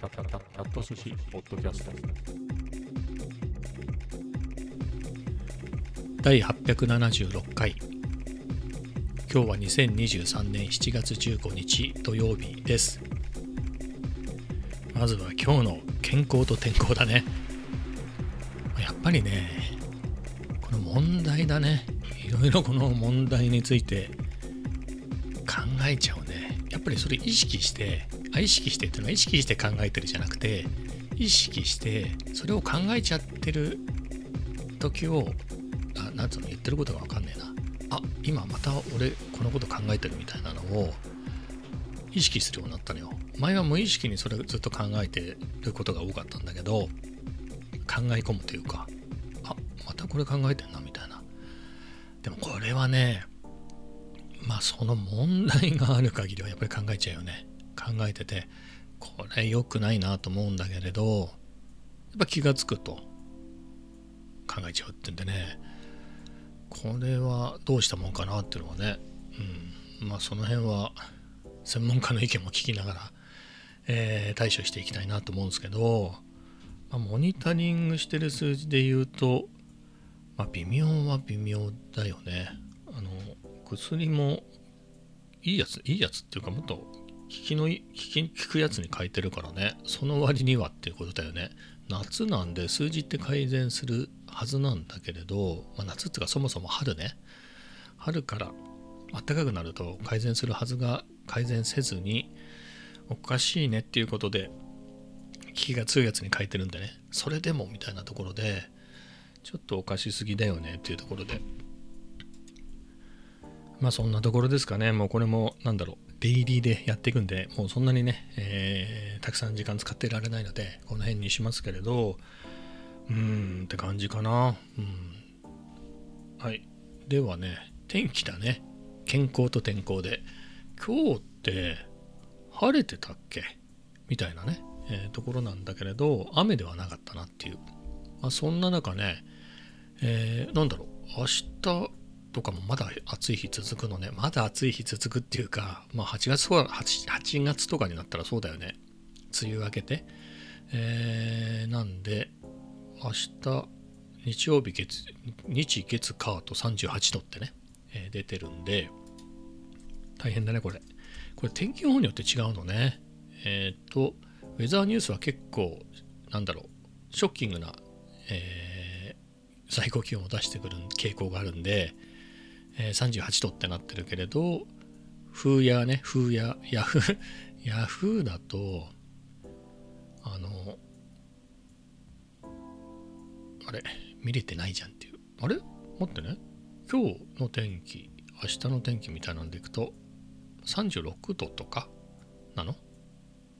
キャット寿司ポッドキャスト第876回今日は2023年7月15日土曜日ですまずは今日の健康と天候だねやっぱりねこの問題だねいろいろこの問題について考えちゃうねやっぱりそれ意識してあ意識してっていうのは意識して考えてるじゃなくて意識してそれを考えちゃってる時をあなんつうの言ってることが分かんねえな。あ今また俺このこと考えてるみたいなのを意識するようになったのよ。前は無意識にそれずっと考えてることが多かったんだけど考え込むというかあまたこれ考えてんなみたいな。でもこれはねまあその問題がある限りはやっぱり考えちゃうよね。考えててこれ良くないなと思うんだけれどやっぱ気がつくと考えちゃうってんでね。これはどうしたもんかなっていうのはね、うん、まあその辺は専門家の意見も聞きながら、えー、対処していきたいなと思うんですけど、まあ、モニタリングしてる数字で言うと、まあ、微妙は微妙だよね。あの薬もいいやついいやつっていうかもっと効きの効き効くやつに書いてるからね。その割にはっていうことだよね。夏なんで数字って改善するはずなんだけれど、まあ、夏っていうかそもそも春ね。春から暖かくなると改善するはずが改善せずにおかしいねっていうことで効きが強いやつに書いてるんでね。それでもみたいなところでちょっとおかしすぎだよねっていうところで。まあそんなところですかね。もうこれもなんだろう。デイリーでやっていくんでもうそんなにね、えー、たくさん時間使ってられないのでこの辺にしますけれどうーんって感じかな。うん。はい。ではね天気だね。健康と天候で。今日って晴れてたっけ？みたいなね、えー、ところなんだけれど雨ではなかったなっていう、まあ、そんな中ね、えー、なんだろう。明日とかもまだ暑い日続くのね。まだ暑い日続くっていうか、まあ、8月とか 8, 8月とかになったらそうだよね。梅雨明けて、えー、なんで明日日曜日月日月火と38度ってね、えー、出てるんで大変だねこれ。これ天気予報によって違うのね。えっ、とウェザーニュースは結構なんだろうショッキングな、えー、最高気温を出してくる傾向があるんで、え、38度ってなってるけれど風やね風やヤフーヤフーだとあのあれ見れてないじゃんっていう。あれ？待ってね。今日の天気明日の天気みたいなんでいくと36度とかなの？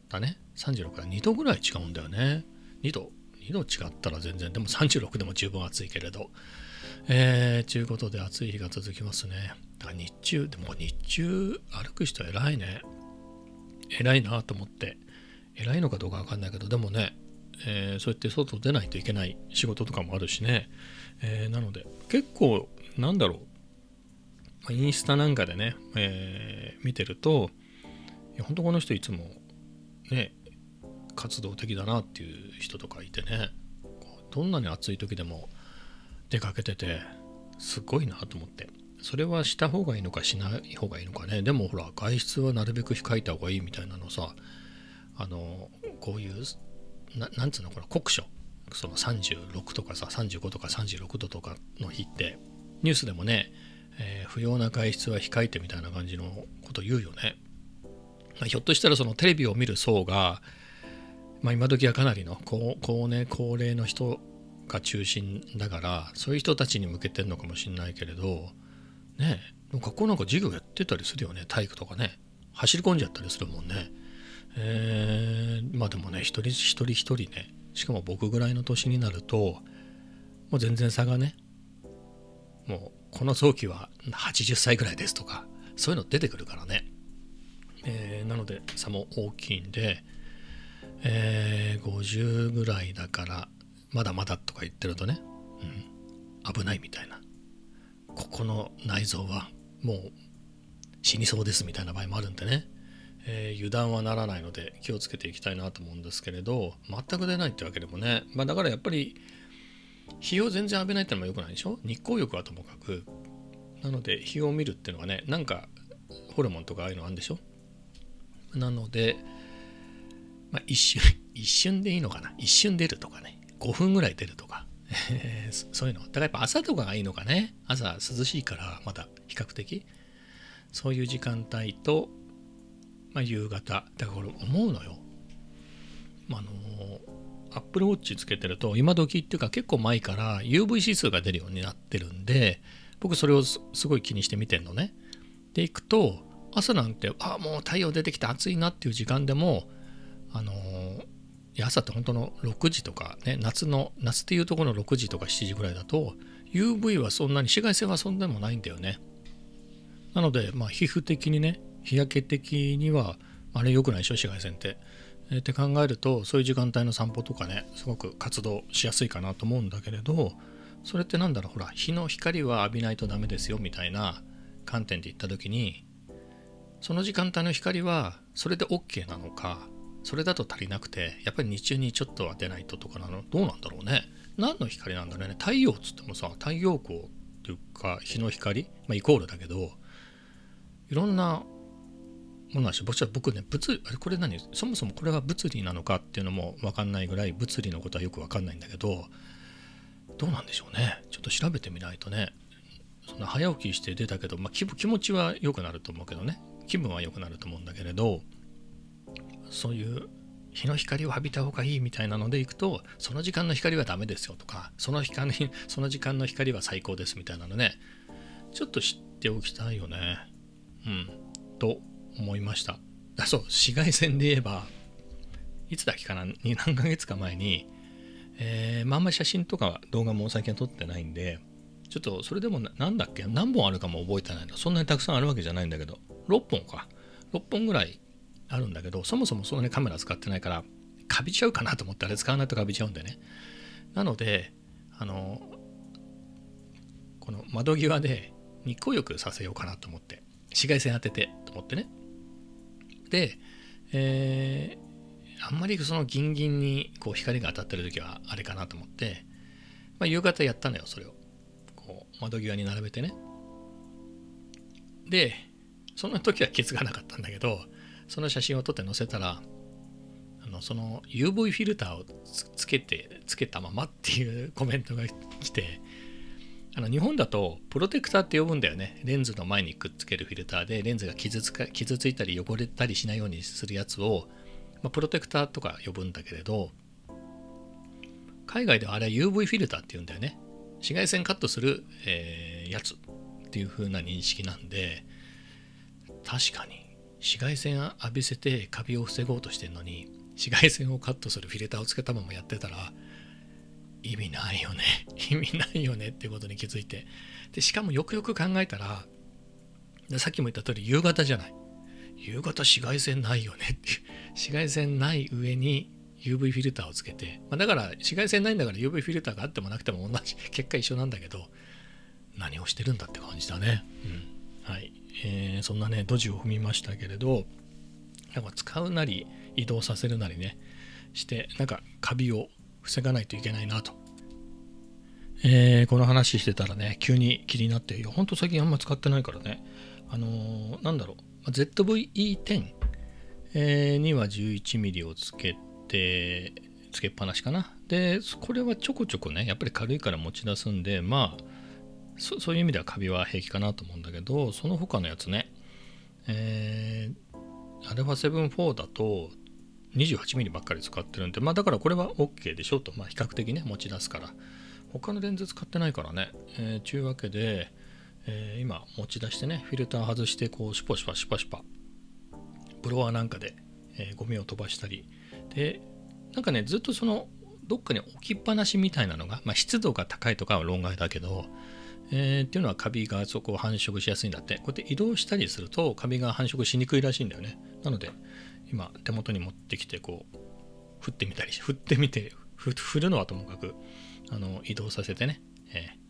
だね。36から2度ぐらい違うんだよね。2度2度違ったら全然。でも36でも十分暑いけれど。えー、ちゅうことで暑い日が続きますね。だから日中。でも日中歩く人偉いね。偉いなと思って。偉いのかどうかわかんないけどでもね、えー、そうやって外出ないといけない仕事とかもあるしね、えー、なので結構なんだろう。インスタなんかでね、えー、見てると、本当この人いつもね、活動的だなっていう人とかいてね、どんなに暑い時でも出かけてて、すごいなと思って。それはした方がいいのかしない方がいいのかね。でもほら、外出はなるべく控えた方がいいみたいなのさ、あの、こういう、なんつうの、これ酷暑。その36とかさ、35とか36度とかの日って、ニュースでもね、えー、不要な外出は控えてみたいな感じのこと言うよね。まあ、ひょっとしたらそのテレビを見る層が、まあ、今時はかなりの高高齢高齢の人が中心だからそういう人たちに向けてるのかもしれないけれどね学校なんか授業やってたりするよね体育とかね。走り込んじゃったりするもんね。えー、まあでもね一人一人一人ね。しかも僕ぐらいの年になるともう全然差がねもうこの早期は80歳ぐらいですとかそういうの出てくるからね、えー、なので差も大きいんで、えー、50ぐらいだからまだまだとか言ってるとね、うん、危ないみたいな。ここの内臓はもう死にそうですみたいな場合もあるんでね、えー油断はならないので気をつけていきたいなと思うんですけれど全く出ないってわけでもね、まあ、だからやっぱり日を全然浴びないってのも良くないでしょ？日光浴はともかく。なので日を見るっていうのはねなんかホルモンとかああいうのあるんでしょ？なので、まあ、一瞬一瞬でいいのかな？一瞬出るとかね。5分ぐらい出るとか。えーそういうの。だからやっぱ朝とかがいいのかね。朝涼しいからまだ比較的。そういう時間帯と、まあ、夕方。だからこれ思うのよ、まあ、あのアップルウォッチつけてると今時っていうか結構前から UV 指数が出るようになってるんで僕それをすごい気にして見てんのね。で行くと朝なんてあもう太陽出てきて暑いなっていう時間でもあのいや朝って本当の6時とかね夏の夏っていうところの6時とか7時ぐらいだと UV はそんなに紫外線はそんなにもないんだよねなのでまあ皮膚的にね日焼け的にはあれ良くないでしょ紫外線って。えーって考えるとそういう時間帯の散歩とかねすごく活動しやすいかなと思うんだけれどそれってなんだろうほら日の光は浴びないとダメですよみたいな観点で言った時にその時間帯の光はそれで OK なのかそれだと足りなくてやっぱり日中にちょっと当てないととかなの？どうなんだろうね。何の光なんだろうね。太陽っつってもさ太陽光っていうか日の光、まあ、イコールだけどいろんなものなし僕は僕ね物理あれこれ何？そもそもこれは物理なのかっていうのも分かんないぐらい物理のことはよく分かんないんだけどどうなんでしょうね。ちょっと調べてみないとね。そんな早起きして出たけど、まあ、気気持ちは良くなると思うけどね。気分は良くなると思うんだけれどそういう日の光を浴びた方がいいみたいなのでいくとその時間の光はダメですよとかその光 その時間の光は最高ですみたいなのねちょっと知っておきたいよね。うん。と思いました。あそう。紫外線で言えばいつだっけかな？に何ヶ月か前に、えーまあんまり写真とか動画も最近は撮ってないんでちょっとそれでもななんだっけ？何本あるかも覚えてないのそんなにたくさんあるわけじゃないんだけど。6本か。6本ぐらいあるんだけどそもそもそんなにカメラ使ってないからカビちゃうかなと思ってあれ使わないとカビちゃうんでね。なのであのこの窓際で日光浴させようかなと思って紫外線当ててと思ってね。で、えーあんまりそのギンギンにこう光が当たってる時はあれかなと思って、まあ、夕方やったのよそれを。こう窓際に並べてね。でその時は気づかなかったんだけどその写真を撮って載せたらあのその UV フィルターをつけてつけたままっていうコメントが来てあの日本だとプロテクターって呼ぶんだよね。レンズの前にくっつけるフィルターでレンズが傷つか傷ついたり汚れたりしないようにするやつを、まあ、プロテクターとか呼ぶんだけれど海外ではあれは UV フィルターって言うんだよね。紫外線カットする、えーやつっていう風な認識なんで確かに紫外線浴びせてカビを防ごうとしてるのに紫外線をカットするフィルターをつけたままやってたら意味ないよね。意味ないよねっていうことに気づいて。でしかもよくよく考えたらさっきも言った通り夕方じゃない。夕方紫外線ないよねって紫外線ない上に UV フィルターをつけて、まあ、だから紫外線ないんだから UV フィルターがあってもなくても同じ結果一緒なんだけど何をしてるんだって感じだね。うん、はい、えーそんなねドジを踏みましたけれどなんか使うなり移動させるなりねしてなんかカビを防がないといけないなと。えーこの話してたらね急に気になっていやほんと最近あんま使ってないからね。あのーなんだろう。ZVE10、えーには 11mm をつけてつけっぱなしかな。でこれはちょこちょこねやっぱり軽いから持ち出すんでまあそういう意味ではカビは平気かなと思うんだけどその他のやつね。えー、α7-4 だと 28mm ばっかり使ってるんでまあだからこれは OK でしょと。まあ比較的ね持ち出すから。他のレンズ使ってないからね。えー、ちゅうわけで、えー今持ち出してねフィルター外してこうシュパシュパシュパシュパブロワーなんかで、えーゴミを飛ばしたり。でなんかねずっとそのどっかに置きっぱなしみたいなのが、まあ、湿度が高いとかは論外だけど、えーっていうのはカビがそこを繁殖しやすいんだって。こうやって移動したりするとカビが繁殖しにくいらしいんだよね。なので今手元に持ってきてこう振ってみたりし振ってみて振るのはともかくあの移動させてね、えー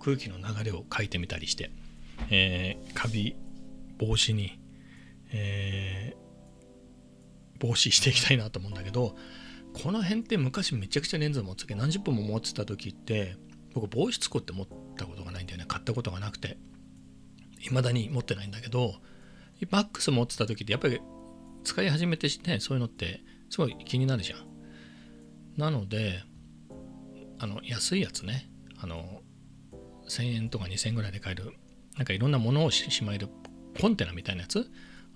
空気の流れを変えてみたりして、えーカビ防止に、えー防止していきたいなと思うんだけどこの辺って昔めちゃくちゃレンズ持ってたけ？ど何十本も持ってた時って僕防湿庫って持ったことがないんだよね。買ったことがなくて。未だに持ってないんだけどマックス持ってた時ってやっぱり使い始めてねそういうのってすごい気になるじゃん。なのであの安いやつね。あの1000円とか2000円ぐらいで買えるなんかいろんなものをしまえるコンテナみたいなやつ。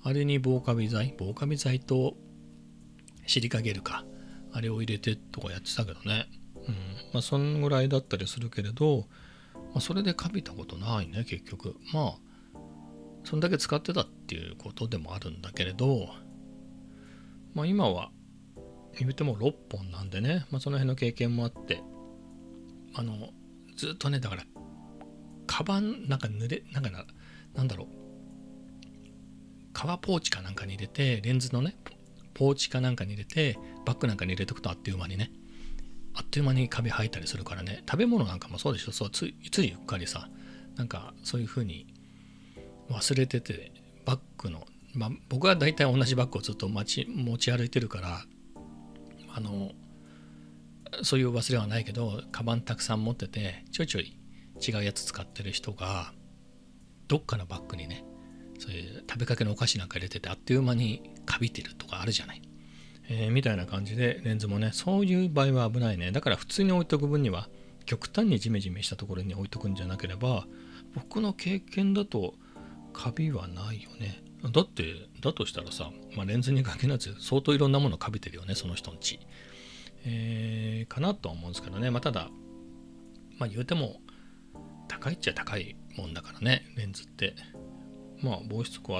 あれに防カビ剤防カビ剤とシリカゲルか。あれを入れてとかやってたけどね。うん。まあそんぐらいだったりするけれど、まあ、それでカビたことないね結局。まあそんだけ使ってたっていうことでもあるんだけれどまあ今は言うても6本なんでね、まあ、その辺の経験もあってあのずっとねだからカバンなんか濡れなんかななんだろう。革ポーチかなんかに入れてレンズのねポーチかなんかに入れてバッグなんかに入れておくとあっという間にね。あっという間にカビ生えたりするからね。食べ物なんかもそうでしょ。そうついついうっかりさ。なんかそういう風に忘れててバッグの、まあ、僕は大体同じバッグをずっと持ち持ち歩いてるからあのそういう忘れはないけどカバンたくさん持っててちょいちょい違うやつ使ってる人がどっかのバッグにねそういう食べかけのお菓子なんか入れててあっという間にカビてるとかあるじゃない、えー、みたいな感じでレンズもねそういう場合は危ないね。だから普通に置いとく分には極端にジメジメしたところに置いとくんじゃなければ僕の経験だとカビはないよね。だってだとしたらさ、まあ、レンズにかけなず相当いろんなものかびてるよねその人んち、えー、かなとは思うんですけどね。まあただまあ言うても高いっちゃ高いもんだからねレンズって。まあ防湿庫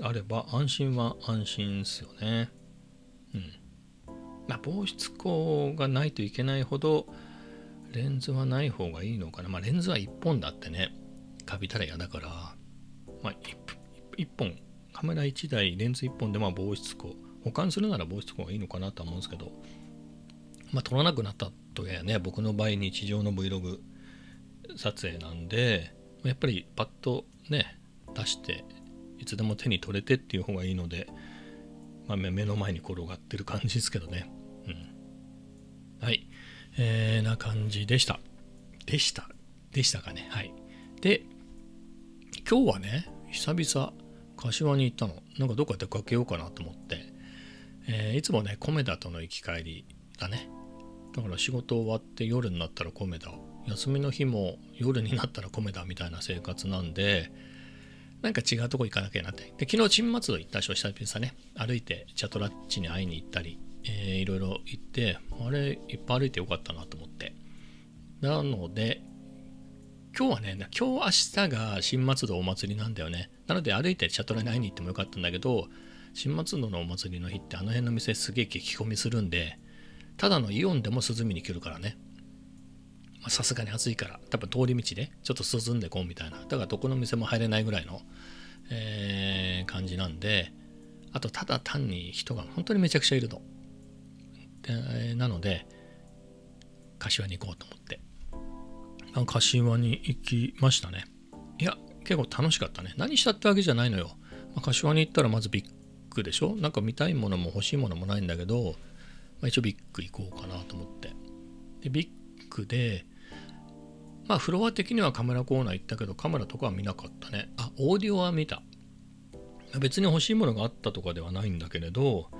あれば安心は安心ですよね。まあ防湿庫がないといけないほどレンズはない方がいいのかな。まあレンズは1本だってねカビたら嫌だから。まあ 1, 1本。カメラ1台レンズ1本でまあ防湿庫保管するなら防湿庫がいいのかなとは思うんですけど。まあ撮らなくなったとやね僕の場合日常の Vlog 撮影なんでやっぱりパッとね出していつでも手に取れてっていう方がいいので、まあ、目の前に転がってる感じですけどね。うん。はい。えー、な感じでした。でした。でしたかね。はい。で今日はね久々柏に行ったの。なんかどっか出かけようかなと思って、えー、いつもねコメダとの行き帰りだね。だから仕事終わって夜になったらコメダ。休みの日も夜になったらコメダみたいな生活なんでなんか違うとこ行かなきゃなって。で昨日新松戸行ったでし久々ね。歩いてチャトラッチに会いに行ったり、えー、いろいろ行ってあれいっぱい歩いてよかったなと思って。なので今日はね今日明日が新松戸お祭りなんだよね。なので歩いてチャトラに会いに行ってもよかったんだけど新松戸のお祭りの日ってあの辺の店すげえ激込みするんでただのイオンでも涼みに来るからね。さすがに暑いから多分通り道でちょっと涼んでこうみたいな。だからどこの店も入れないぐらいの、えー、感じなんであとただ単に人が本当にめちゃくちゃいるのでなので柏に行こうと思って。柏に行きましたね。いや結構楽しかったね。何したってわけじゃないのよ、まあ、柏に行ったらまずビッグでしょ？なんか見たいものも欲しいものもないんだけど、まあ、一応ビッグ行こうかなと思って。でビッグでまあフロア的にはカメラコーナー行ったけどカメラとかは見なかったね。あオーディオは見た。別に欲しいものがあったとかではないんだけれど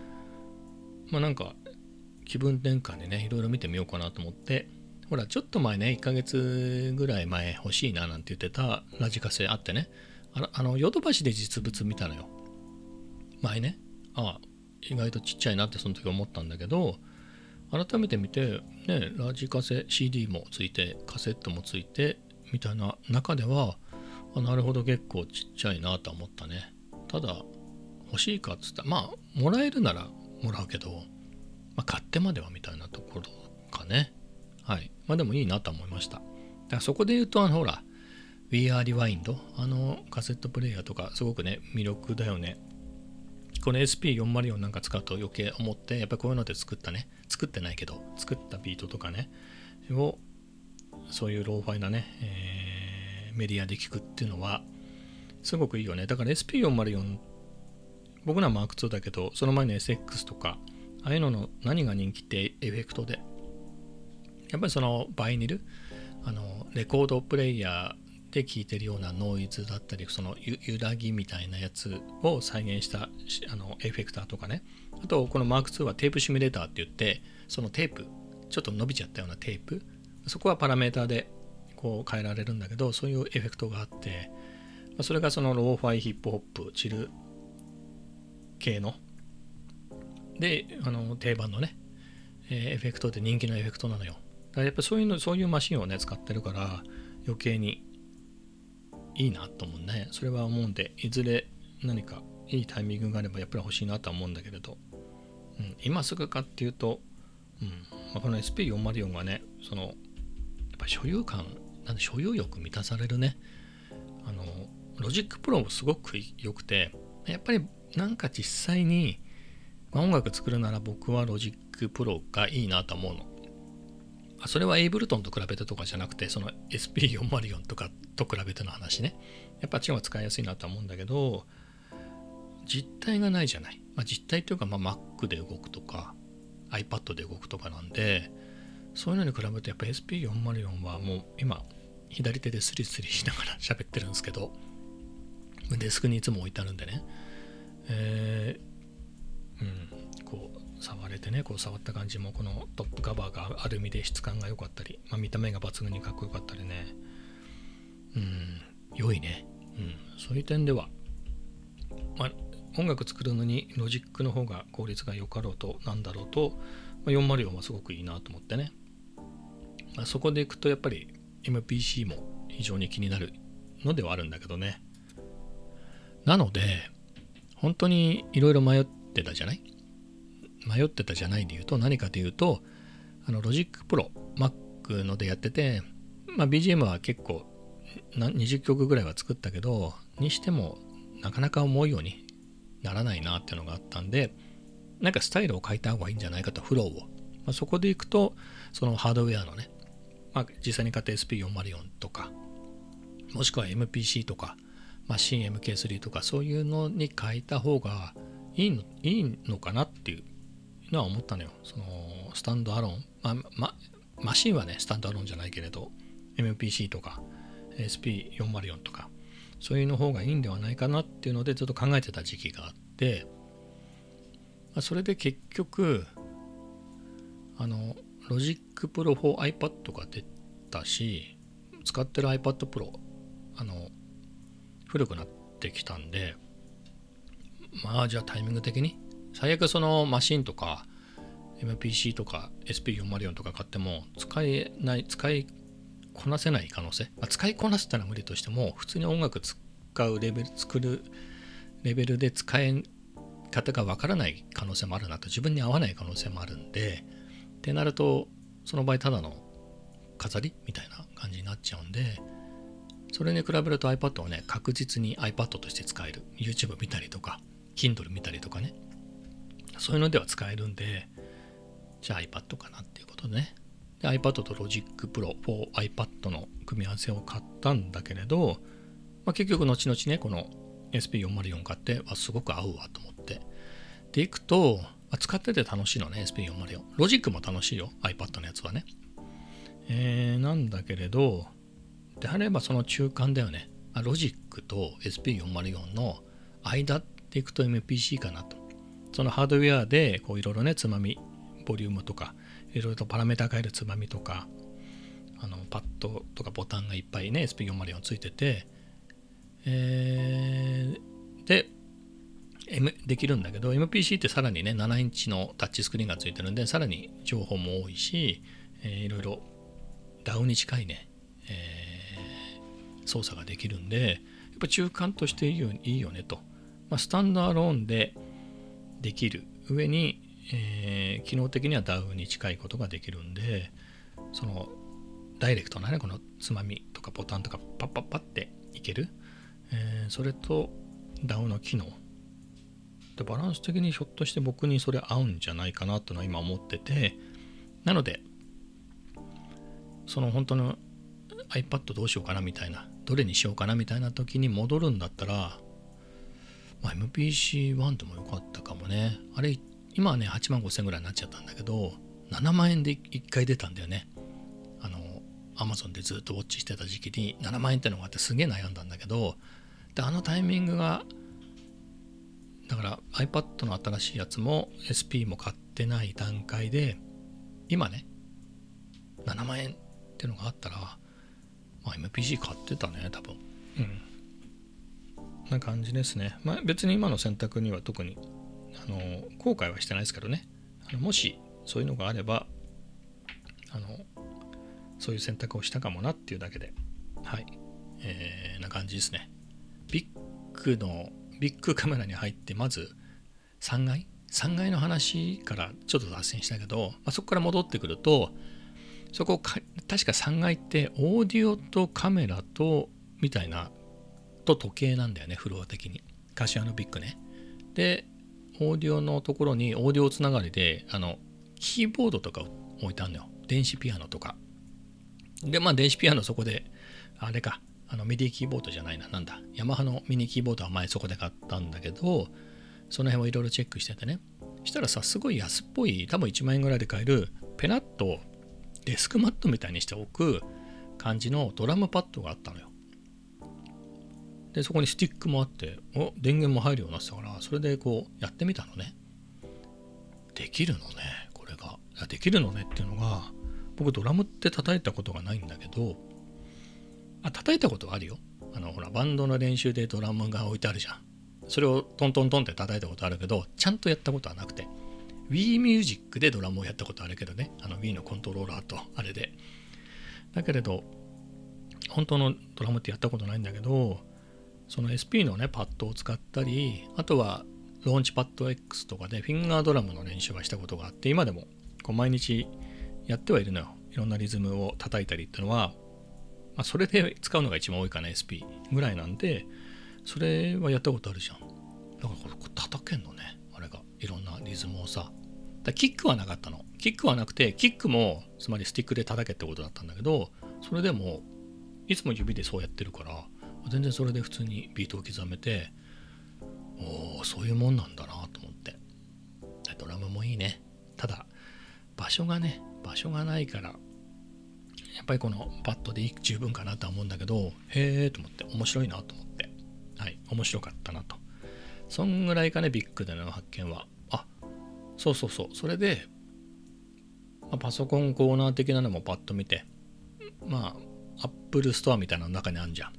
まあなんか気分転換でねいろいろ見てみようかなと思って。ほらちょっと前ね1ヶ月ぐらい前欲しいななんて言ってたラジカセあってね。あのヨドバシで実物見たのよ。前ね。ああ意外とちっちゃいなってその時思ったんだけど改めて見て、ね、ラジカセ CD もついてカセットもついてみたいな中ではあなるほど結構ちっちゃいなと思ったね。ただ欲しいかっつった。らまあもらえるならもらうけど、まあ、買ってまではみたいなところかね。はい。まあでもいいなと思いました。だからそこで言うとあのほら We Are Rewind あのカセットプレイヤーとかすごくね魅力だよね。この SP404 なんか使うと余計思ってやっぱりこういうので作ったね。作ってないけど作ったビートとかね。をそういうローファイなね、えー、メディアで聞くっていうのはすごくいいよね。だから SP404 僕のは Mark2 だけどその前の SX とかああいうのの何が人気ってエフェクトで。やっぱりそのバイニルあのレコードプレイヤーで聴いてるようなノイズだったりその揺らぎみたいなやつを再現したあのエフェクターとかね。あとこの Mark2 はテープシミュレーターって言ってそのテープちょっと伸びちゃったようなテープ。そこはパラメーターでこう変えられるんだけどそういうエフェクトがあってそれがそのローファイヒップホップチル系の。であの定番のねエフェクトで人気のエフェクトなのよ。だからやっぱそういうのそういうマシンをね使ってるから余計にいいなと思うね。それは思うんでいずれ何かいいタイミングがあればやっぱり欲しいなとは思うんだけれど、うん、今すぐかっていうとうんまあ、この SP404 がねそのやっぱ所有感なんで所有欲満たされるね。あの Logic Pro もすごく良くてやっぱりなんか実際に、まあ、音楽作るなら僕は Logic Pro がいいなと思うの。それは Ableton と比べてとかじゃなくてその SP404 とかと比べての話ね。やっぱあっちの方が使いやすいなと思うんだけど実体がないじゃない、まあ、実体というか、まあ、Mac で動くとか iPad で動くとかなんでそういうのに比べてやっぱ SP404 はもう今左手でスリスリしながら喋ってるんですけどデスクにいつも置いてあるんでね。えー、うん。触れてねこう触った感じもこのトップカバーがアルミで質感が良かったり、まあ、見た目が抜群にかっこよかったりね。うん良いね。うんそういう点ではまあ音楽作るのにロジックの方が効率が良かろうとなんだろうと、まあ、404はすごくいいなと思ってね、まあ、そこでいくとやっぱり MPC も非常に気になるのではあるんだけどね。なので本当にいろいろ迷ってたじゃない？迷ってたじゃないで言うと何かというとあの Logic Pro Mac のでやってて、まあ、BGM は結構20曲ぐらいは作ったけどにしてもなかなか思うようにならないなっていうのがあったんでなんかスタイルを変えた方がいいんじゃないかとフローを、まあ、そこでいくとそのハードウェアのね、まあ、実際に買った SP404 とかもしくは MPC とか、まあ、CMK3 とかそういうのに変えた方がいいのいいのかなっていうのは思ったのよ。そのスタンドアロン、まあま、マシンはねスタンドアロンじゃないけれど MPC とか SP404 とかそういうの方がいいんではないかなっていうのでずっと考えてた時期があってまあそれで結局あの Logic Pro for iPad が出たし使ってる iPad Pro あの古くなってきたんでまあじゃあタイミング的に最悪そのマシンとか MPC とか SP404 とか買っても使えない使いこなせない可能性、まあ、使いこなすってのは無理としても普通に音楽使うレベル作るレベルで使い方がわからない可能性もあるなと自分に合わない可能性もあるんでってなるとその場合ただの飾りみたいな感じになっちゃうんでそれに比べると iPad をね確実に iPad として使える。YouTube 見たりとか Kindle 見たりとかね。そういうのでは使えるんでじゃあ iPad かなっていうことでね。で iPad と Logic Pro 4iPad の組み合わせを買ったんだけれど、まあ、結局後々ねこの SP404 買ってあすごく合うわと思って。でいくと、まあ、使ってて楽しいのね SP404 ロジックも楽しいよ iPad のやつはね。えー、なんだけれどであればその中間だよね。ロジックと SP404 の間でいくと MPC かなと。そのハードウェアでこういろいろねつまみボリュームとかいろいろとパラメータ変えるつまみとかあのパッドとかボタンがいっぱいね SP404 ついてて、えー、で、M、できるんだけど MPC ってさらにね7インチのタッチスクリーンがついてるんでさらに情報も多いし、えー、いろいろダウに近いね、えー、操作ができるんでやっぱ中間としていいよいいよねと、まあ、スタンドアローンでできる上にえー、機能的には DAW に近いことができるんでそのダイレクトなねこのつまみとかボタンとかパッパッパっていける、えー、それと DAW の機能。でバランス的にひょっとして僕にそれ合うんじゃないかなというのは今思ってて。なのでその本当の iPad どうしようかなみたいなどれにしようかなみたいな時に戻るんだったらまあ、MPC1 でもよかったかもね。あれ、今はね、8万5000ぐらいになっちゃったんだけど、7万円で1回出たんだよね。あの、Amazon でずっとウォッチしてた時期に7万円ってのがあってすげえ悩んだんだけど、で、あのタイミングが、だから iPad の新しいやつも SP も買ってない段階で、今ね、7万円ってのがあったら、まあ、MPC 買ってたね、多分。うん。な感じですね。まあ、別に今の選択には特にあの後悔はしてないですけどね。あのもしそういうのがあればあの、そういう選択をしたかもなっていうだけで、はい、えー、な感じですね。ビッグの、ビッグカメラに入って、まず3階 ?3 階の話からちょっと脱線したけど、まあ、そこから戻ってくると、そこ、確か3階ってオーディオとカメラとみたいなと時計なんだよね、フロア的に。柏のビッグね。で、オーディオのところにオーディオつながりで、あの、キーボードとか置いてあるのよ。電子ピアノとか。で、まあ電子ピアノそこで、あれか、あのミディキーボードじゃないな、なんだ、ヤマハのミニキーボードは前そこで買ったんだけど、その辺をいろいろチェックしててね。したらさ、すごい安っぽい、多分1万円ぐらいで買える、ペナットデスクマットみたいにしておく感じのドラムパッドがあったのよ。で、そこにスティックもあって、お電源も入るようになってたから、それでこうやってみたのね。できるのね、これが。できるのねっていうのが、僕ドラムって叩いたことがないんだけど、あ、叩いたことはあるよ。あの、ほら、バンドの練習でドラムが置いてあるじゃん。それをトントントンって叩いたことあるけど、ちゃんとやったことはなくて。Wii Music でドラムをやったことあるけどね。あの Wii のコントローラーとあれで。だけれど、本当のドラムってやったことないんだけど、その SP のね、パッドを使ったり、あとはローンチパッド X とかでフィンガードラムの練習はしたことがあって、今でもこう毎日やってはいるのよ。いろんなリズムを叩いたりっていうのは、まあ、それで使うのが一番多いかな、SP ぐらいなんで、それはやったことあるじゃん。だからこれ叩けんのね、あれが。いろんなリズムをさ。だキックはなかったの。キックはなくて、キックも、つまりスティックで叩けってことだったんだけど、それでも、いつも指でそうやってるから、全然それで普通にビートを刻めて、おお、そういうもんなんだなと思って。ドラムもいいね。ただ、場所がね、場所がないから、やっぱりこのバットで十分かなとは思うんだけど、へえと思って、面白いなと思って、はい、面白かったなと。そんぐらいかね、ビッグでの発見は。あ、そうそうそう、それで、まあ、パソコンコーナー的なのもパッと見て、まあ、Apple Store みたいなの中にあるじゃん。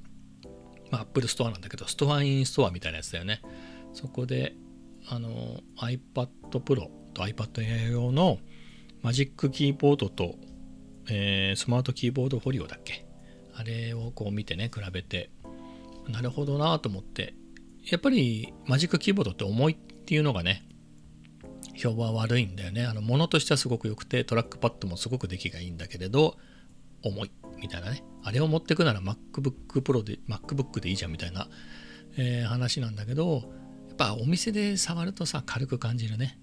まあ、Apple Store なんだけど、ストアインストアみたいなやつだよね。そこで、あの、iPad Pro と iPad Air 用のマジックキーボードと、えー、スマートキーボードフォリオだっけ？あれをこう見てね、比べて、なるほどなと思って、やっぱりマジックキーボードって重いっていうのがね、評判悪いんだよね。あの、ものとしてはすごく良くて、トラックパッドもすごく出来がいいんだけれど、重いみたいなね。あれを持ってくなら MacBook Pro で、MacBook でいいじゃんみたいな、えー、話なんだけど、やっぱお店で触るとさ、軽く感じるね。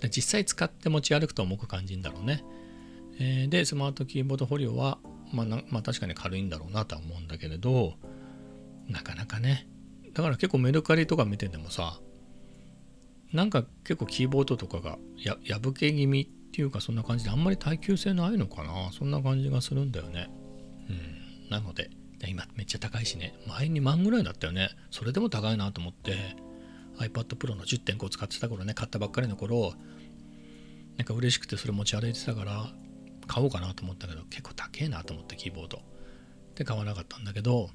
うん。実際使って持ち歩くと重く感じるんだろうね。えー、で、スマートキーボードフォリオは、まあ、まあ、確かに軽いんだろうなとは思うんだけれど、なかなかね。だから結構メルカリとか見ててもさ、なんか結構キーボードとかがや破け気味っていうかそんな感じであんまり耐久性ないのかなそんな感じがするんだよね。うん。なので、今めっちゃ高いしね、前2万ぐらいだったよね。それでも高いなと思って、iPad Pro の10.5使ってた頃ね、買ったばっかりの頃、なんか嬉しくてそれ持ち歩いてたから、買おうかなと思ったけど、結構高えなと思ってキーボード。で、買わなかったんだけど、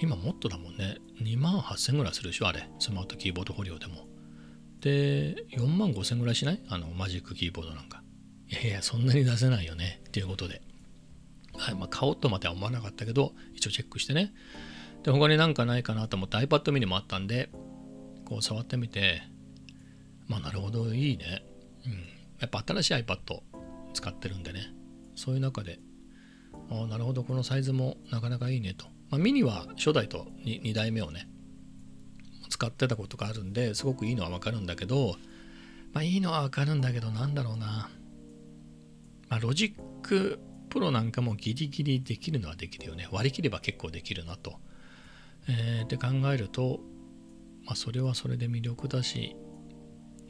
今もっとだもんね。2万8000ぐらいするでしょあれ。スマートキーボードフォリオでも。で、4万5000ぐらいしない？あの、マジックキーボードなんか。いやいや、そんなに出せないよね。っていうことで。はい、まあ、買おうとまでは思わなかったけど、一応チェックしてね。で、他になんかないかなと思って iPad mini もあったんで、こう触ってみて、まあ、なるほど、いいね。うん。やっぱ新しい iPad 使ってるんでね。そういう中で、ああ、なるほど、このサイズもなかなかいいねと。まあ、ミニは初代と 2, 2代目をね、使ってたことがあるんですごくいいのはわかるんだけど、まあいいのはわかるんだけどなんだろうな。まあ Logic Pro なんかもギリギリできるのはできるよね。割り切れば結構できるなと。えー、って考えると、まあそれはそれで魅力だし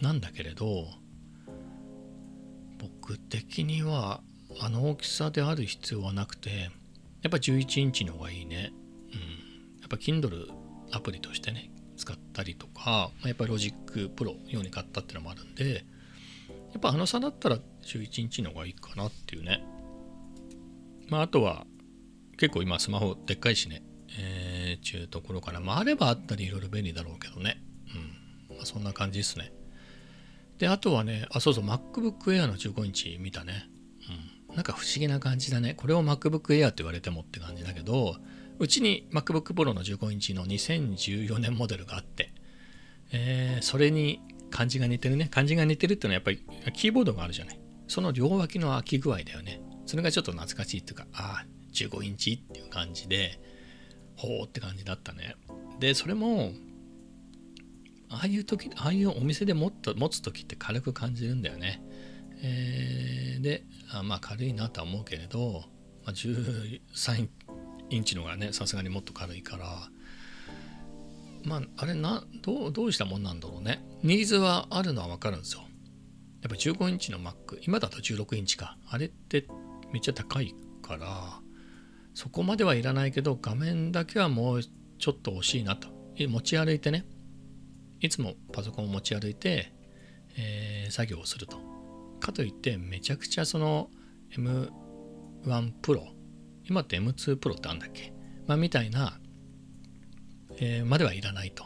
なんだけれど僕的にはあの大きさである必要はなくてやっぱ11インチの方がいいねうんやっぱ Kindle アプリとしてね使ったりとか、ま、やっぱり Logic Pro 用に買ったってのもあるんでやっぱあの差だったら11インチの方がいいかなっていうねまああとは結構今スマホでっかいしね。えー、ちゅうところから。まああればあったりいろいろ便利だろうけどね。うん。まあそんな感じですね。であとはねあそうそう MacBook Air の15インチ見たね。うん。なんか不思議な感じだね。これを MacBook Air って言われてもって感じだけどうちに MacBook Pro の15インチの2014年モデルがあって、えー、それに漢字が似てるね。漢字が似てるってのはやっぱりキーボードがあるじゃない。その両脇の空き具合だよね。それがちょっと懐かしいっていうか、ああ、15インチっていう感じで、ほーって感じだったね。で、それも、ああいう時、ああいうお店で持った持つ時って軽く感じるんだよね。えー、であ、まあ軽いなとは思うけれど、まあ、13インチのがね、さすがにもっと軽いから、まあ、あれなどう、どうしたもんなんだろうね。ニーズはあるのはわかるんですよ。やっぱ15インチの Mac、今だと16インチか。あれってめっちゃ高いから、そこまではいらないけど、画面だけはもうちょっと欲しいなと。持ち歩いてね、いつもパソコンを持ち歩いて、えー、作業をすると。かといって、めちゃくちゃその M1 Pro、今って M2 Pro ってあるんだっけ？まあ、みたいな、えー、まではいらないと。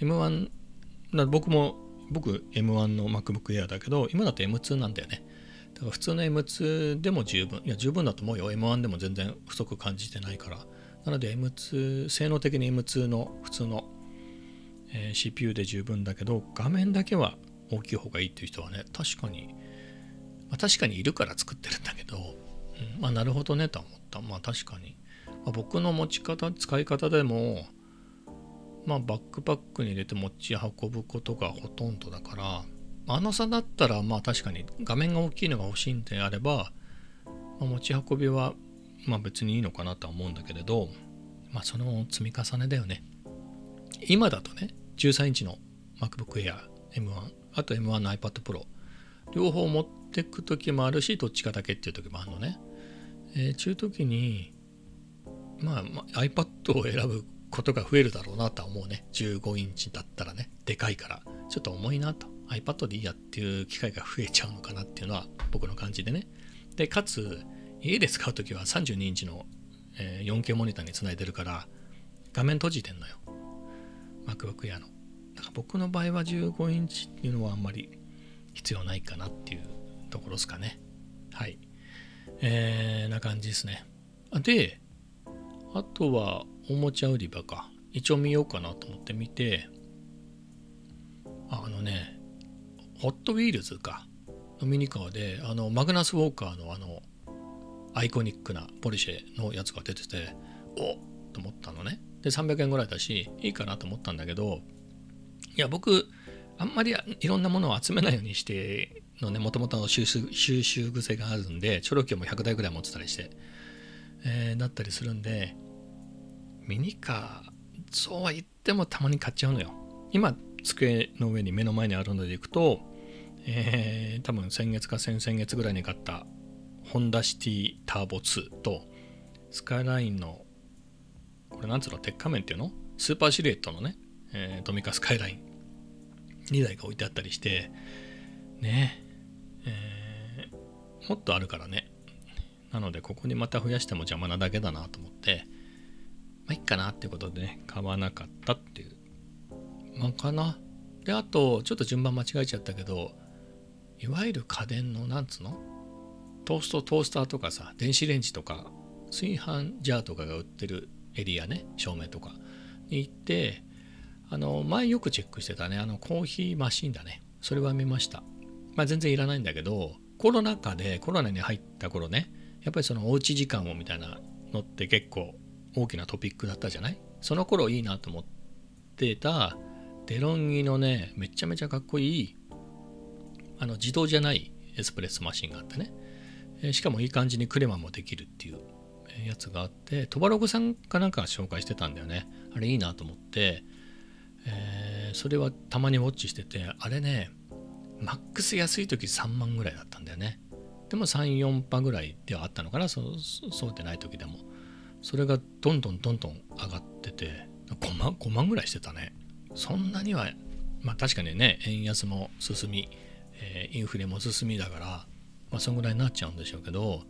M1、僕も、僕 M1 の MacBook Air だけど、今だと M2 なんだよね。だから普通の M2 でも十分。いや、十分だと思うよ。M1 でも全然不足感じてないから。なので M2、性能的に M2 の普通の、えー、CPU で十分だけど、画面だけは大きい方がいいっていう人はね、確かに、まあ、確かにいるから作ってるんだけど、うん、まあなるほどねとは思った。まあ確かに。まあ、僕の持ち方、使い方でも、まあ、バックパックに入れて持ち運ぶことがほとんどだからあの差だったらまあ確かに画面が大きいのが欲しいんであれば、まあ、持ち運びはまあ別にいいのかなとは思うんだけれどまあその積み重ねだよね今だとね13インチの MacBook Air M1 あと M1 の iPad Pro 両方持ってく時もあるしどっちかだけっていう時もあるのね、えー、中時にまあ、まあ、iPad を選ぶことが増えるだろうなとは思うね。15インチだったらね、でかいから、ちょっと重いなと。iPad でいいやっていう機会が増えちゃうのかなっていうのは僕の感じでね。で、かつ、家で使うときは32インチの、え 4K モニターにつないでるから、画面閉じてんのよ。MacBook Air の。だから僕の場合は15インチっていうのはあんまり必要ないかなっていうところですかね。はい。えー、な感じですね。で、あとはおもちゃ売り場か。一応見ようかなと思って見て、あのね、ホットウィールズかの。ミニカーで、あの、マグナス・ウォーカーのあの、アイコニックなポルシェのやつが出てて、おっと思ったのね。で、300円ぐらいだし、いいかなと思ったんだけど、いや、僕、あんまりいろんなものを集めないようにしてのね、もともとの収集癖があるんで、チョロキョも100台ぐらい持ってたりして、えー、だったりするんで、ミニカー、そうは言ってもたまに買っちゃうのよ。今、机の上に目の前にあるのでいくと、えー、多分先月か先々月ぐらいに買ったホンダシティターボ2とスカイラインのこれなんつうの鉄仮面っていうの？スーパーシルエットのね、えー、ドミカスカイライン2台が置いてあったりしてねえー、もっとあるからねなのでここにまた増やしても邪魔なだけだなと思ってまあいいかなっていうことでね、買わなかったっていう。まあかな？で、あと、ちょっと順番間違えちゃったけど、いわゆる家電の、なんつうの？トースト、トースターとかさ、電子レンジとか、炊飯ジャーとかが売ってるエリアね、照明とかに行って、あの、前よくチェックしてたね、あの、コーヒーマシンだね。それは見ました。まあ全然いらないんだけど、コロナ禍でコロナに入った頃ね、やっぱりそのおうち時間をみたいなのって結構大きなトピックだったじゃない？その頃いいなと思ってたデロンギのねめちゃめちゃかっこいいあの自動じゃないエスプレッソマシンがあってね、えしかもいい感じにクレマもできるっていうやつがあってトバログさんかなんか紹介してたんだよね。あれいいなと思って、えー、それはたまにウォッチしててあれねマックス安い時3万ぐらいだったんだよね。でも34パぐらいではあったのかな。そうそうでない時でも。それがどんどんどんどん上がってて5万 ,5 万ぐらいしてたね。そんなにはまあ確かにね円安も進み、えーインフレも進みだからまあそんぐらいになっちゃうんでしょうけど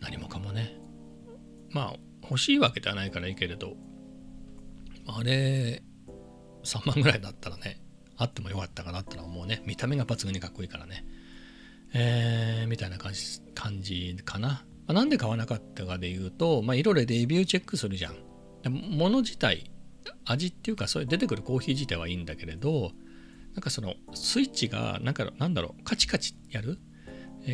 何もかもね。まあ欲しいわけではないからいいけれどあれ3万ぐらいだったらねあってもよかったかなってのは思うね。見た目が抜群にかっこいいからね。えー、みたいな感じ感じかな、まあなんで買わなかったかで言うとまあいろいろレビューチェックするじゃん。で物自体味っていうかそれ出てくるコーヒー自体はいいんだけれどなんかそのスイッチがなんかなんだろうカチカチやる？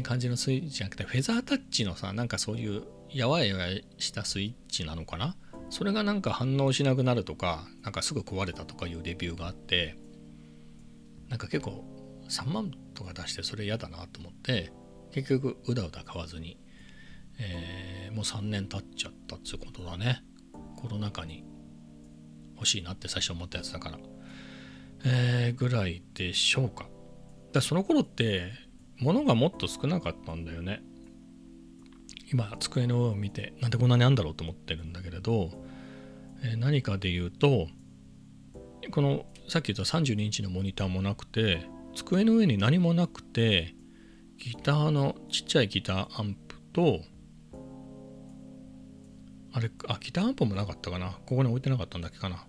感じのスイッチじゃなくてフェザータッチのさなんかそういうやわやわしたスイッチなのかな？それがなんか反応しなくなるとかなんかすぐ壊れたとかいうレビューがあってなんか結構3万とか出してそれ嫌だなと思って結局うだうだ買わずに、えーもう3年経っちゃったってことだね。コロナ禍に。欲しいなって最初思ったやつだから、えーぐらいでしょうか。だその頃って物がもっと少なかったんだよね。今机の上を見てなんでこんなにあんだろうと思ってるんだけれど、えー何かで言うとこのさっき言った32インチのモニターもなくて机の上に何もなくてギターのちっちゃいギターアンプとあれあギターアンプもなかったかな？ここに置いてなかったんだっけかな？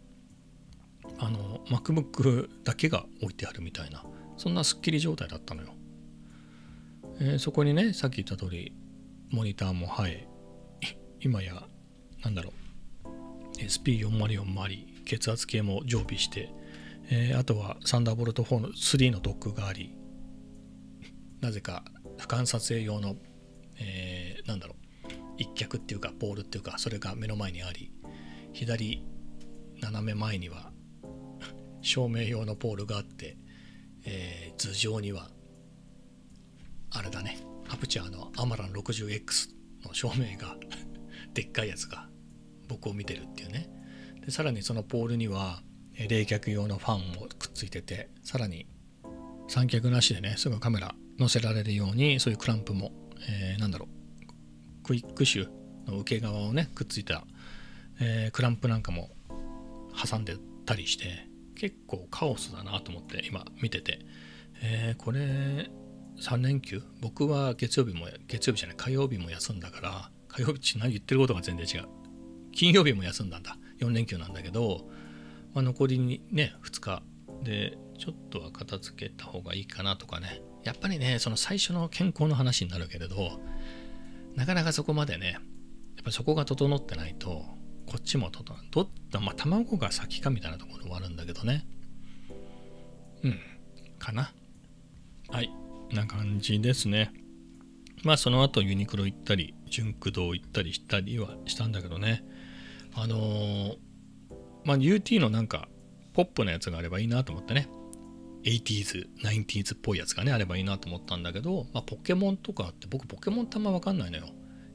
あの MacBook だけが置いてあるみたいな。そんなスッキリ状態だったのよ、えーそこにねさっき言った通りモニターも生え今やなんだろう。SP404 もあり血圧計も常備して、えーあとはサンダーボルト4の3のドックがありなぜか俯瞰撮影用の、えーなんだろう。一脚っていうかポールっていうかそれが目の前にあり左斜め前には 照明用のポールがあって、えー頭上にはあれだねアプチャーのアマラン 60X の照明が でっかいやつが僕を見てるっていうね。でさらにそのポールには冷却用のファンもくっついててさらに三脚なしでねすぐカメラ載せられるようにそういうクランプも、えーなんだろうクイックシュの受け側をねくっついた、えークランプなんかも挟んでたりして結構カオスだなと思って今見てて、えーこれ3連休？僕は月曜日も月曜日じゃない火曜日も休んだから火曜日ち何言ってることが全然違う。金曜日も休んだんだ。4連休なんだけど、まあ、残りにね2日。でちょっとは片付けた方がいいかなとかね。やっぱりねその最初の健康の話になるけれどなかなかそこまでねやっぱそこが整ってないとこっちも整うどっまあ卵が先かみたいなところはあるんだけどね。うん。かな。はい。な感じですね。まあその後ユニクロ行ったり純駆動行ったりしたりはしたんだけどね。あのーまあ UT のなんかポップなやつがあればいいなと思ってね。80s、90s っぽいやつがねあればいいなと思ったんだけど、まあ、ポケモンとかって僕ポケモンってあんま分かんないのよ。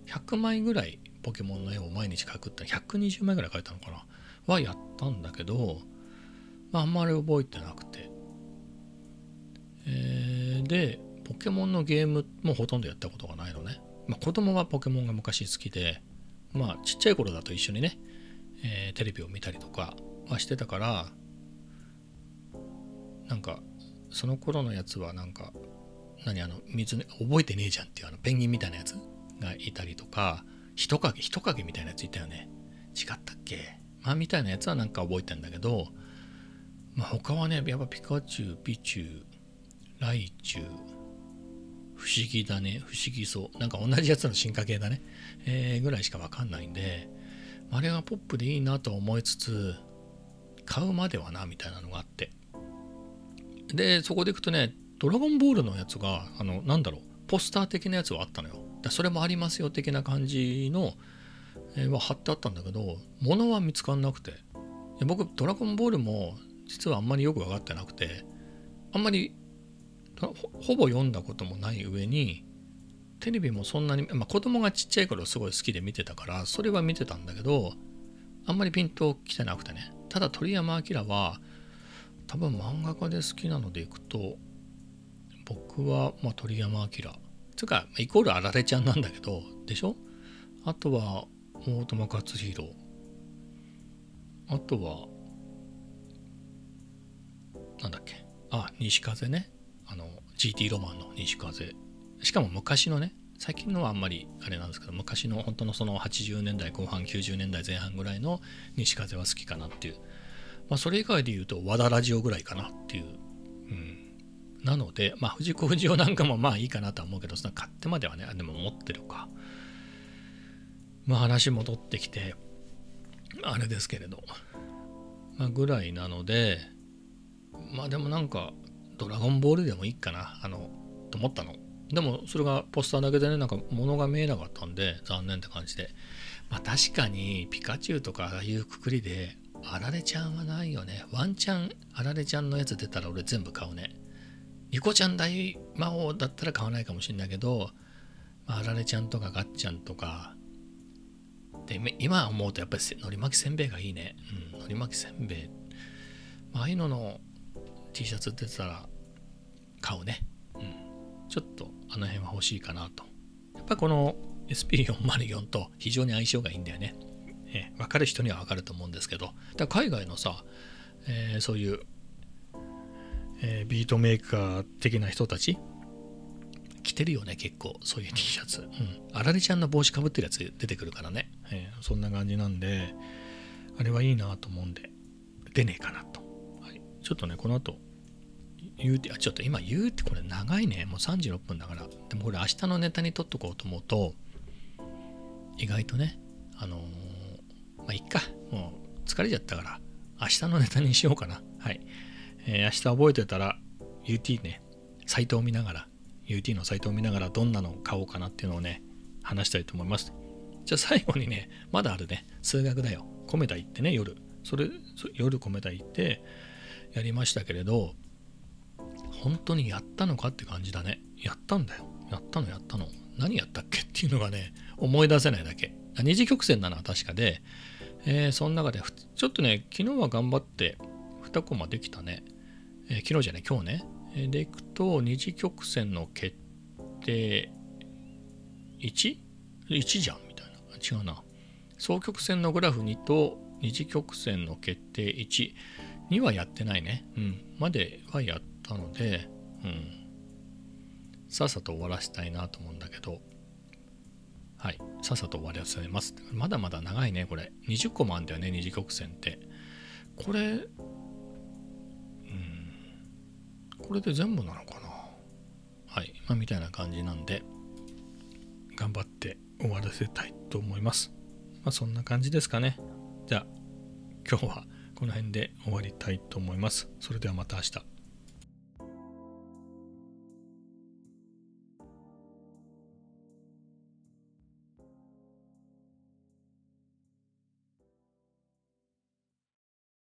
100枚ぐらいポケモンの絵を毎日描くって120枚ぐらい描いたのかな。はやったんだけど、まあ、あんまり覚えてなくて、えーでポケモンのゲームもほとんどやったことがないのね、まあ、子供はポケモンが昔好きでまあちっちゃい頃だと一緒にね、えーテレビを見たりとかはしてたからなんかその頃のやつはなんか何あの水ね覚えてねえじゃんっていうあのペンギンみたいなやつ？がいたりとか人影人影みたいなやついたよね。違ったっけ？まあみたいなやつはなんか覚えてんだけどまあ他はねやっぱピカチュウピチュウライチュウ不思議だね不思議そう。なんか同じやつの進化系だね、えーぐらいしかわかんないんであれがポップでいいなと思いつつ買うまではなみたいなのがあって。でそこでいくとねドラゴンボールのやつがあのなんだろうポスター的なやつはあったのよ。だそれもありますよ的な感じの、えーは貼ってあったんだけど物は見つかんなくて。僕ドラゴンボールも実はあんまりよく分かってなくてあんまりほほぼ読んだこともない上にテレビもそんなに、まあ、子供がちっちゃい頃すごい好きで見てたからそれは見てたんだけどあんまりピンときてなくてね。ただ鳥山明は多分漫画家で好きなのでいくと僕は、まあ、鳥山明。つうかイコールあられちゃんなんだけどでしょ？あとは大友克洋。あとはなんだっけ？あ西風ね。あの GT ロマンの西風。しかも昔のね最近のはあんまりあれなんですけど昔の本当のその80年代後半90年代前半ぐらいの西風は好きかなっていうまあそれ以外で言うと和田ラジオぐらいかなっていう。うん。なのでまあ藤子不二雄なんかもまあいいかなとは思うけどその買ってまではねでも持ってるか。まあ話戻ってきてあれですけれど。まあぐらいなのでまあでもなんかドラゴンボールでもいいかなあのと思ったの。でもそれがポスターだけでねなんか物が見えなかったんで残念って感じで。まあ確かにピカチュウとかああいうくくりであられちゃんはないよね。ワンチャンあられちゃんのやつ出たら俺全部買うね。ニコちゃん大魔王だったら買わないかもしれないけど、まあ、あられちゃんとかガッチャンとか。で今思うとやっぱりのり巻きせんべいがいいね。うんのり巻きせんべい、まああいうのの T シャツ出てたら買うね。うん。ちょっとあの辺は欲しいかなと。やっぱこの SP404 と非常に相性がいいんだよね。え分かる人には分かると思うんですけど。だ海外のさ、えー、そういう、えー、ビートメーカー的な人たち着てるよね結構。そういう T シャツ、うん、あられちゃんの帽子かぶってるやつ出てくるからね、えー、そんな感じなんであれはいいなと思うんで。出ねえかなと、はい、ちょっとねこの後言うてあちょっと今言うってこれ長いね。もう36分だから。でもこれ明日のネタに撮っとこうと思うと意外とねあのー、あいっか。もう疲れちゃったから。明日のネタにしようかな。はい、えー、明日覚えてたら UT ね。サイトを見ながら。UT のサイトを見ながらどんなのを買おうかなっていうのをね話したいと思います。じゃあ最後にねまだあるね。数学だよ。コメダ行ってね夜。それ夜コメダ行ってやりましたけれど本当にやったのかって感じだね。やったんだよ。やったのやったの。何やったっけっていうのがね思い出せないだけ。二次曲線なのは確かで、えー、その中でちょっとね昨日は頑張って2コマできたね、えー、昨日じゃね今日ね。えでいくと二次曲線の決定 1?1 じゃんみたいな。違うな。双曲線のグラフ2と二次曲線の決定1にはやってないね。うん。まではやったのでうん。さっさと終わらせたいなと思うんだけど。はい。さっさと終わらせます。まだまだ長いねこれ。20個もあるんだよね二次曲線って。これうん。これで全部なのかな。はい、まあ、みたいな感じなんで頑張って終わらせたいと思います。まあそんな感じですかね。じゃあ今日はこの辺で終わりたいと思います。それではまた明日。